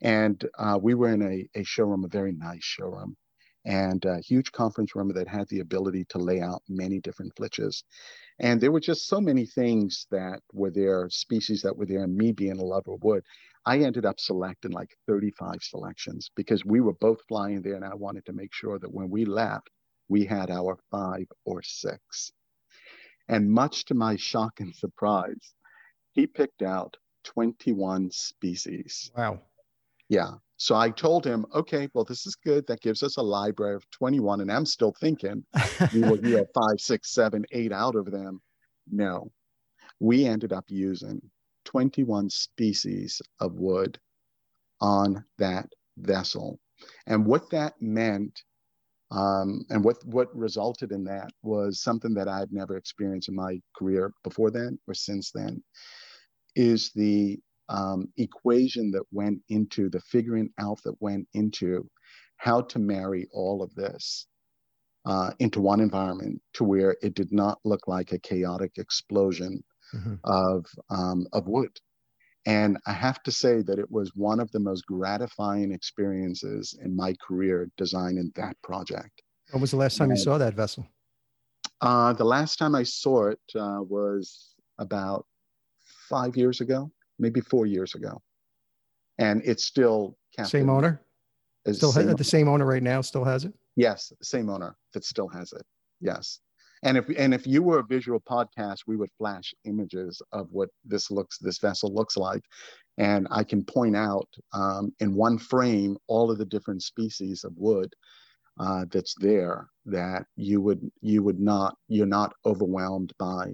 And uh, we were in a, a showroom, a very nice showroom, and a huge conference room that had the ability to lay out many different flitches. And there were just so many things that were there, species that were there, and me being a lover of wood. I ended up selecting like 35 selections because we were both flying there, and I wanted to make sure that when we left, we had our five or six. And much to my shock and surprise, he picked out 21 species. Wow. Yeah. So I told him, okay, well, this is good. That gives us a library of 21. And I'm still thinking we will get five, six, seven, eight out of them. No, we ended up using 21 species of wood on that vessel. And what that meant um, and what, what resulted in that was something that I'd never experienced in my career before then or since then, is the um, equation that went into the figuring out that went into how to marry all of this uh, into one environment to where it did not look like a chaotic explosion mm-hmm. of, um, of wood. And I have to say that it was one of the most gratifying experiences in my career designing that project. When was the last time and, you saw that vessel? Uh, the last time I saw it uh, was about five years ago, maybe four years ago. And it's still same owner. Still same the same owner right now. Still has it. Yes, same owner that still has it. Yes. And if and if you were a visual podcast, we would flash images of what this looks this vessel looks like, and I can point out um, in one frame all of the different species of wood uh, that's there that you would you would not you're not overwhelmed by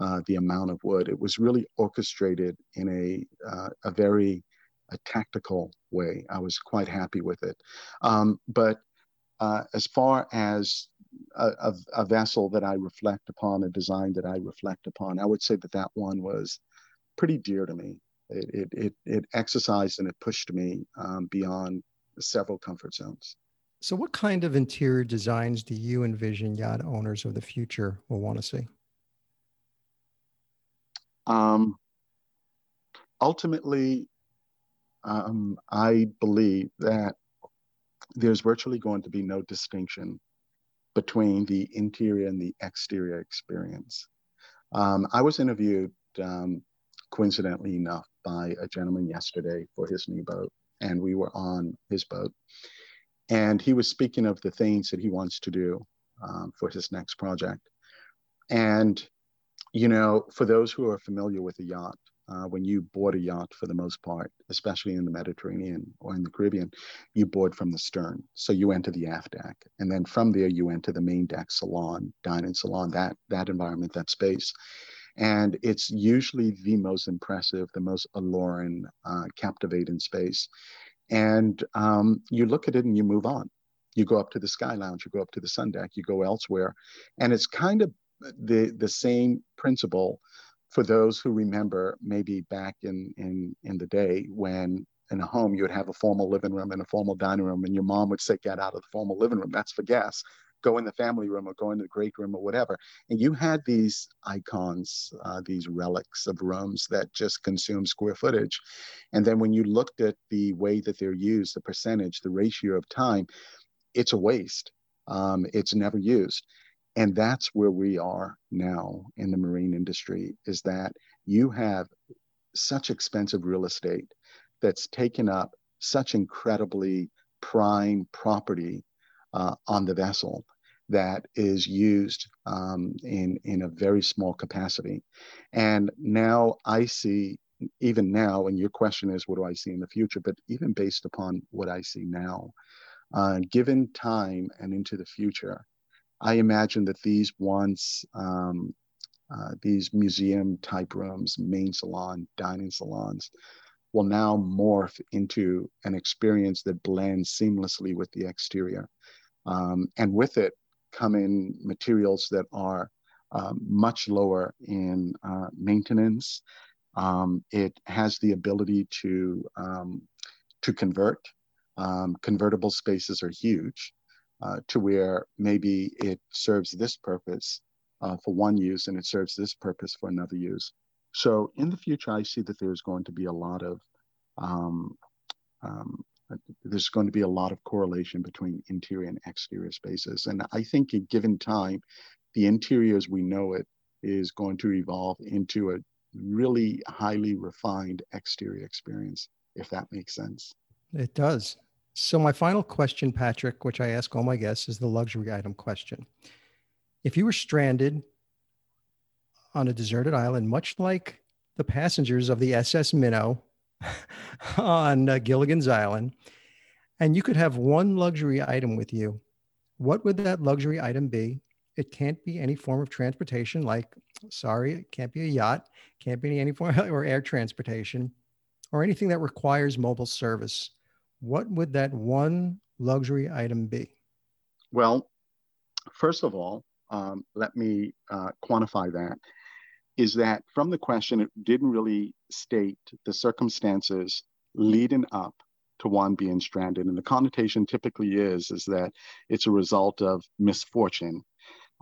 uh, the amount of wood. It was really orchestrated in a uh, a very a tactical way. I was quite happy with it, um, but uh, as far as a, a, vessel that I reflect upon, a design that I reflect upon. I would say that that one was pretty dear to me. It, it, it, it exercised and it pushed me um, beyond several comfort zones. So, what kind of interior designs do you envision yacht owners of the future will want to see? Um, ultimately, um, I believe that there's virtually going to be no distinction between the interior and the exterior experience. Um, I was interviewed, um, coincidentally enough, by a gentleman yesterday for his new boat, and we were on his boat. And he was speaking of the things that he wants to do um, for his next project. And, you know, for those who are familiar with a yacht, uh, when you board a yacht for the most part, especially in the Mediterranean or in the Caribbean, you board from the stern. So you enter the aft deck. And then from there, you enter the main deck salon, dining salon, that, that environment, that space. And it's usually the most impressive, the most alluring, uh, captivating space. And um, you look at it and you move on. You go up to the sky lounge, you go up to the sun deck, you go elsewhere. And it's kind of the, the same principle for those who remember maybe back in, in, in the day when in a home, you would have a formal living room and a formal dining room, and your mom would say, "Get out of the formal living room. That's for guests." Go in the family room or go in the great room or whatever. And you had these icons, uh, these relics of rooms that just consume square footage. And then when you looked at the way that they're used, the percentage, the ratio of time, it's a waste. Um, it's never used. And that's where we are now in the marine industry is that you have such expensive real estate that's taken up such incredibly prime property uh, on the vessel that is used um, in in a very small capacity. And now I see, even now, and your question is, what do I see in the future? But even based upon what I see now, uh, given time and into the future, I imagine that these once um, uh, these museum type rooms, main salon, dining salons, will now morph into an experience that blends seamlessly with the exterior. Um, and with it come in materials that are um, much lower in uh, maintenance. Um, it has the ability to, um, to convert. Um, convertible spaces are huge uh, to where maybe it serves this purpose uh, for one use and it serves this purpose for another use. So in the future, I see that there's going to be a lot of um, um, there's going to be a lot of correlation between interior and exterior spaces. And I think at given time, the interior as we know it is going to evolve into a really highly refined exterior experience, if that makes sense. It does. So, my final question, Patrick, which I ask all my guests, is the luxury item question. If you were stranded on a deserted island, much like the passengers of the SS Minnow on uh, Gilligan's Island, and you could have one luxury item with you, what would that luxury item be? It can't be any form of transportation, like, sorry, it can't be a yacht, can't be any form or air transportation, or anything that requires mobile service what would that one luxury item be? Well, first of all, um, let me uh, quantify that. Is that from the question, it didn't really state the circumstances leading up to one being stranded. And the connotation typically is, is that it's a result of misfortune.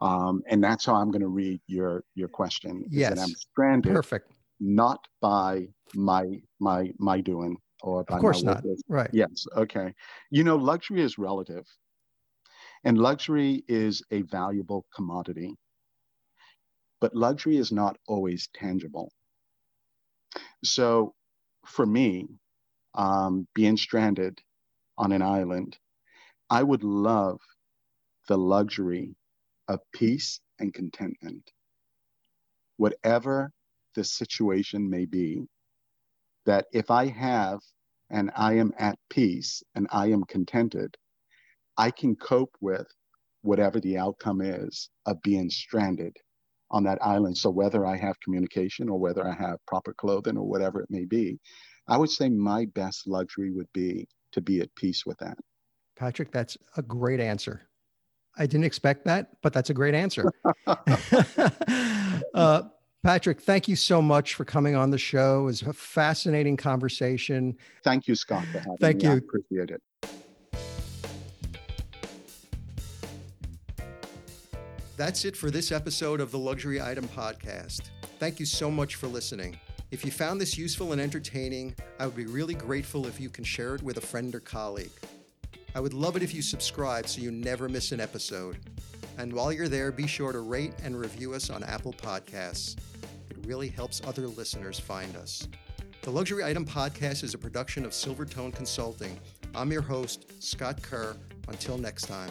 Um, and that's how I'm going to read your your question. Yes, I'm stranded. Perfect. Not by my my my doing, or of course not. right. Yes okay. You know luxury is relative and luxury is a valuable commodity but luxury is not always tangible. So for me um, being stranded on an island i would love the luxury of peace and contentment whatever the situation may be that if I have and I am at peace and I am contented, I can cope with whatever the outcome is of being stranded on that island. So whether I have communication or whether I have proper clothing or whatever it may be, I would say my best luxury would be to be at peace with that. Patrick, that's a great answer. I didn't expect that, but that's a great answer. uh, Patrick, thank you so much for coming on the show. It was a fascinating conversation. Thank you, Scott, for having thank me. you. I appreciate it. That's it for this episode of the Luxury Item Podcast. Thank you so much for listening. If you found this useful and entertaining, I would be really grateful if you can share it with a friend or colleague. I would love it if you subscribe so you never miss an episode. And while you're there, be sure to rate and review us on Apple Podcasts. It really helps other listeners find us. The Luxury Item Podcast is a production of Silvertone Consulting. I'm your host, Scott Kerr. Until next time.